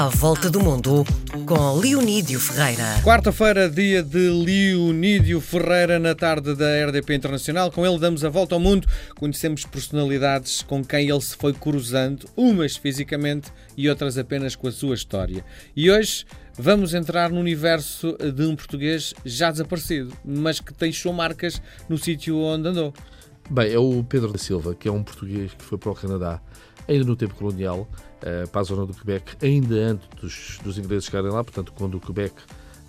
À Volta do Mundo, com Leonídio Ferreira. Quarta-feira, dia de Leonídio Ferreira, na tarde da RDP Internacional. Com ele damos a volta ao mundo, conhecemos personalidades com quem ele se foi cruzando, umas fisicamente e outras apenas com a sua história. E hoje vamos entrar no universo de um português já desaparecido, mas que deixou marcas no sítio onde andou. Bem, é o Pedro da Silva, que é um português que foi para o Canadá ainda no tempo colonial, uh, para a zona do Quebec, ainda antes dos, dos ingleses chegarem lá, portanto, quando o Quebec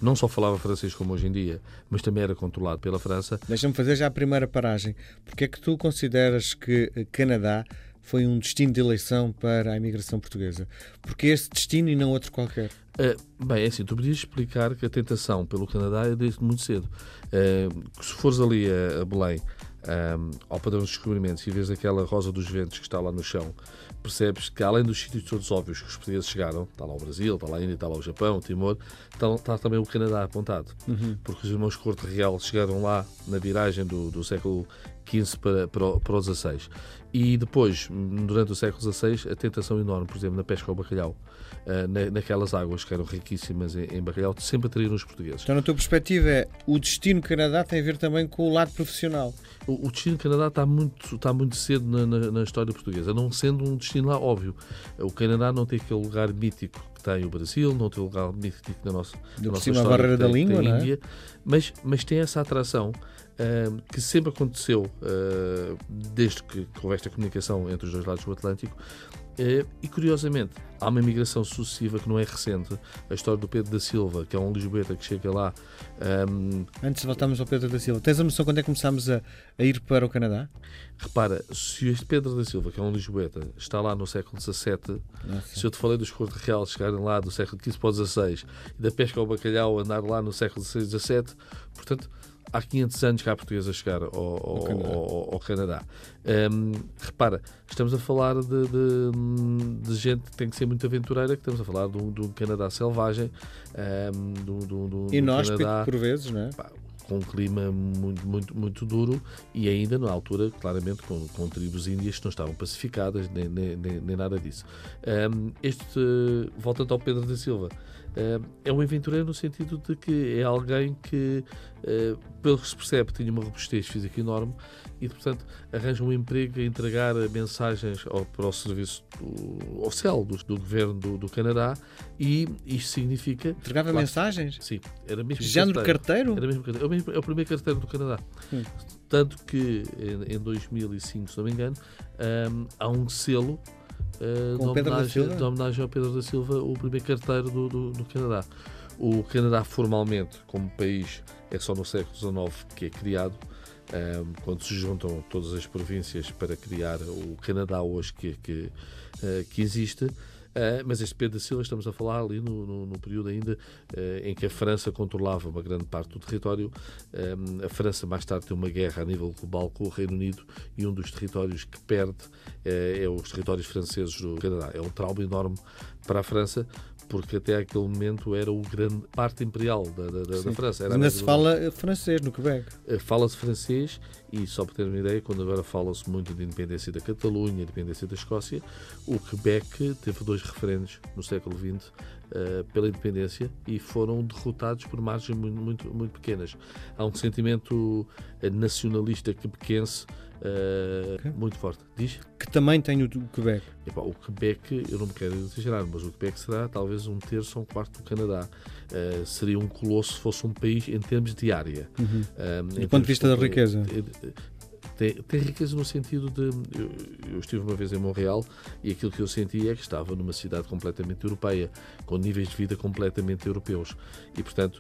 não só falava francês como hoje em dia, mas também era controlado pela França. Deixa-me fazer já a primeira paragem. Porque é que tu consideras que Canadá foi um destino de eleição para a imigração portuguesa? Porque esse destino e não outro qualquer? Uh, bem, é assim, tu podias explicar que a tentação pelo Canadá é desde muito cedo. Uh, se fores ali a, a Belém, um, ao padrão dos descobrimentos e vês aquela rosa dos ventos que está lá no chão, percebes que além dos sítios todos óbvios que os portugueses chegaram, está lá o Brasil, está lá a Índia, está lá o Japão, o Timor, está, está também o Canadá apontado. Uhum. Porque os irmãos Corte Real chegaram lá na viragem do, do século XV para, para, o, para o XVI. E depois, durante o século XVI, a tentação enorme, por exemplo, na pesca ao bacalhau, uh, naquelas águas que eram riquíssimas em, em bacalhau, sempre atraíram os portugueses. Então, na tua perspectiva, é, o destino Canadá tem a ver também com o lado profissional? O, o destino Canadá está muito, está muito cedo na, na, na, história portuguesa, não sendo um destino lá óbvio. O Canadá não tem aquele lugar mítico que tem o Brasil, não tem o lugar mítico na nossa, na nossa cima história, a barreira da língua, não é? Índia, mas, mas tem essa atração uh, que sempre aconteceu uh, desde que houve esta comunicação entre os dois lados do Atlântico, e curiosamente, há uma migração sucessiva que não é recente. A história do Pedro da Silva, que é um lisboeta que chega lá. Um... Antes de voltarmos ao Pedro da Silva, tens a noção quando é que começámos a, a, ir para o Canadá? Repara, se este Pedro da Silva, que é um lisboeta, está lá no século XVII, Nossa. se eu te falei dos Corte Real chegarem lá do século XV para o XVI e da pesca ao bacalhau andar lá no século XVI e XVII, portanto há 500 anos que há portugueses a chegar ao, ao, Canadá. Ao, ao Canadá. Um, repara, estamos a falar de, de, de, gente que tem que ser muito aventureira, que estamos a falar de um, de um Canadá selvagem, um, de, um, de, Inóspito, Canadá, por vezes, não é? Pá, com um clima muito, muito, muito duro e ainda na altura, claramente, com, com tribos índias que não estavam pacificadas, nem, nem, nem nada disso. Um, este, voltando ao Pedro da Silva, é um aventureiro no sentido de que é alguém que, ah, pelo que se percebe, tinha uma robustez física enorme e, portanto, arranja um emprego a entregar mensagens ao, para o serviço do, oficial do, do governo do, do, Canadá e isto significa... Entregava claro, mensagens? Sim. Era mesmo Género carteiro? Era mesmo carteiro. É o, mesmo, é o primeiro carteiro do Canadá. Hum. Tanto que, em, em 2005, se não me engano, um, há um selo uh, de, homenagem, de, homenagem, ao Pedro da Silva, o primeiro carteiro do, do, do, Canadá. O Canadá, formalmente, como país, é só no século XIX que é criado, um, eh, quando se juntam todas as províncias para criar o Canadá hoje que, que, uh, que existe. Uh, mas este Pedro da Silva, estamos a falar ali no, no, no período ainda uh, em que a França controlava uma grande parte do território. Um, a França mais tarde tem uma guerra a nível global com o Reino Unido e um dos territórios que perde uh, é os territórios franceses do Canadá. É um trauma enorme para a França, porque até aquele momento era o grande parte imperial da, da, da França. Era Ainda se fala francês no Quebec. Eh, fala-se francês e, só para ter uma ideia, quando agora fala-se muito de independência da Catalunha, independência da Escócia, o Quebec teve dois referendos no século XX uh, eh, pela independência e foram derrotados por margens muito, muito, muito pequenas. Há um sentimento eh, nacionalista quebequense uh, okay. muito forte. Diz? Que também tem o Quebec. Epá, o Quebec, eu não me quero exagerar, mas o Quebec será talvez um terço ou um quarto do Canadá. Uh, seria um colosso se fosse um país em termos de área. Uhum. Um, do ponto de vista da riqueza. Tem, tem, riqueza no sentido de. Eu, eu, estive uma vez em Montreal e aquilo que eu senti é que estava numa cidade completamente europeia, com níveis de vida completamente europeus. E, portanto,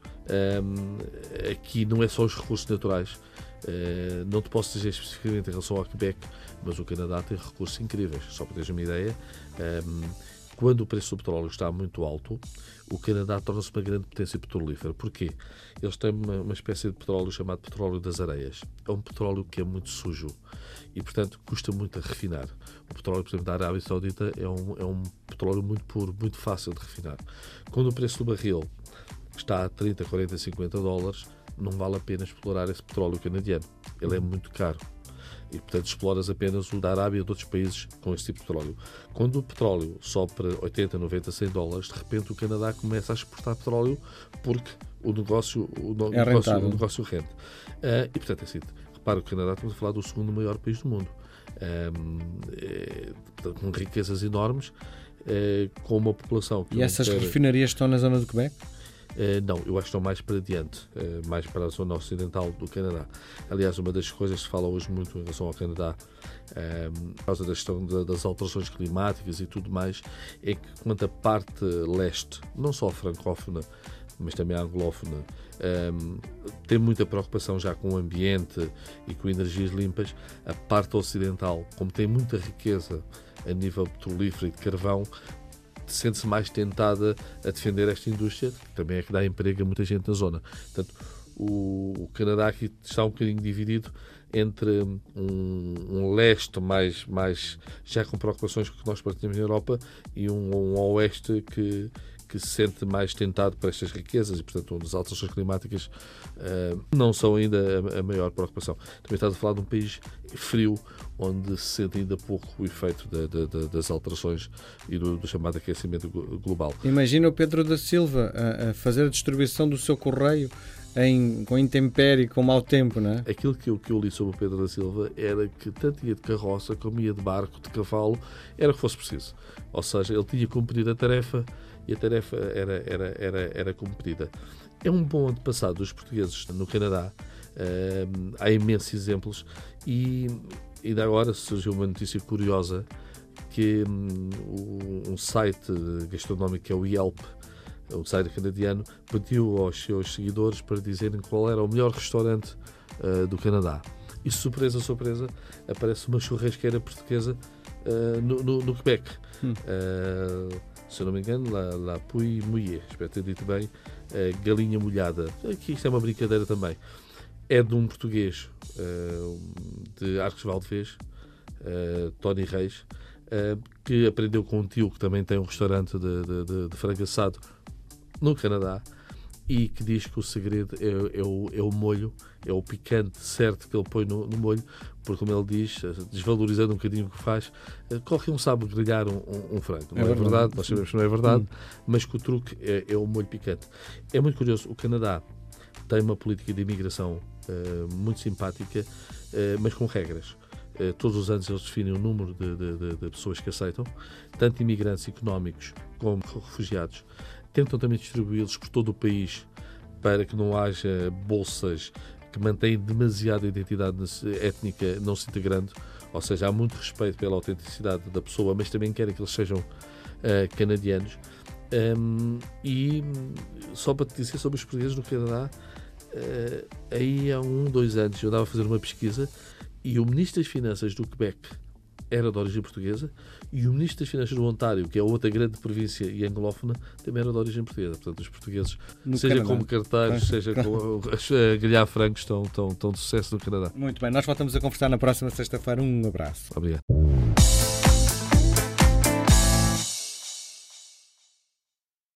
um, aqui não é só os recursos naturais. Uh, não te posso dizer especificamente em relação ao Quebec, mas o Canadá tem recursos incríveis. Só para teres uma ideia, um, quando o preço do petróleo está muito alto, o Canadá torna-se uma grande potência petrolífera. Porquê? Eles têm uma, uma, espécie de petróleo chamado petróleo das areias. É um petróleo que é muito sujo e, portanto, custa muito a refinar. O petróleo, por exemplo, da Arábia Saudita é um, é um petróleo muito puro, muito fácil de refinar. Quando o preço do barril está a 30, 40, 50 dólares, não vale a pena explorar esse petróleo canadiano. Ele é muito caro. E, portanto, exploras apenas o da Arábia e de outros países com esse tipo de petróleo. Quando o petróleo sobe para 80, 90, 100 dólares, de repente o Canadá começa a exportar petróleo porque o negócio, o, no, é negócio, o negócio rende. Uh, e, portanto, é assim, repara, o Canadá, estamos a falar do segundo maior país do mundo, um, é, com riquezas enormes, é, com uma população. E essas refinarias estão na zona do Quebec? Uh, não, eu acho que estão mais para diante, uh, mais para a zona ocidental do Canadá. Aliás, uma das coisas que se fala hoje muito em relação ao Canadá, uh, por causa da questão das alterações climáticas e tudo mais, é que quanto a parte leste, não só francófona, mas também anglófona, um, tem muita preocupação já com o ambiente e com energias limpas. A parte ocidental, como tem muita riqueza a nível petrolífero e de carvão, sente-se mais tentada a defender esta indústria, que também é que dá emprego a muita gente na zona. Portanto, o, o Canadá aqui está um bocadinho dividido entre um, um, leste mais, mais já com preocupações que nós partilhamos na Europa e um, um oeste que, que se sente mais tentado por estas riquezas e, portanto, onde as alterações climáticas uh, não são ainda a, a, maior preocupação. Também estás a falar de um país frio, onde se sente ainda pouco o efeito da, da, das alterações e do, do, chamado aquecimento global. Imagina o Pedro da Silva a, a fazer a distribuição do seu correio em, com intempérie, com mau tempo, não é? Aquilo que eu, que eu li sobre o Pedro da Silva era que tanto ia de carroça como ia de barco, de cavalo, era o que fosse preciso. Ou seja, ele tinha cumprido a tarefa e a tarefa era, era, era, era cumprida. É um bom antepassado dos portugueses no Canadá. Uh, há imensos exemplos e ainda agora surgiu uma notícia curiosa que um, um site gastronómico que é o Yelp, o site canadiano, pediu aos seus seguidores para dizerem qual era o melhor restaurante uh, do Canadá. E surpresa, surpresa, aparece uma churrasqueira portuguesa uh, no, no, no, Quebec. Hum. Uh, se não me engano, La, La Puy Mouillé, espero ter dito bem, uh, Galinha Molhada. Aqui isto é uma brincadeira também. É de um português uh, de Arcos Valdevez, uh, Tony Reis, que aprendeu com um tio que também tem um restaurante de, de, de, de frango assado no Canadá e que diz que o segredo é, é, o, é o molho, é o picante certo que ele põe no, no, molho, porque, como ele diz, eh, desvalorizando um bocadinho o que faz, eh, qualquer um sabe grelhar um, um, um frango. Não é, é verdade. verdade, nós sabemos que não é verdade, hum. mas que o truque é, é, o molho picante. É muito curioso, o Canadá tem uma política de imigração uh, muito simpática, uh, mas com regras. Uh, todos os anos eles definem o número de, de, de, de pessoas que aceitam, tanto imigrantes económicos como refugiados tentam também distribuí-los por todo o país para que não haja bolsas que mantêm demasiada identidade étnica não se integrando, ou seja, há muito respeito pela autenticidade da pessoa, mas também querem que eles sejam uh, canadianos. Um, e só para te dizer sobre os portugueses no Canadá, uh, aí há um, dois anos eu estava a fazer uma pesquisa e o Ministro das Finanças do Quebec era de origem portuguesa e o Ministro das Finanças do Ontário, que é outra grande província e anglófona, também era de origem portuguesa. Portanto, os portugueses, no seja Canadá. como cartazes, seja como a grelhar francos, estão, estão, estão de sucesso no Canadá. Muito bem, nós voltamos a conversar na próxima sexta-feira. Um abraço. Obrigado.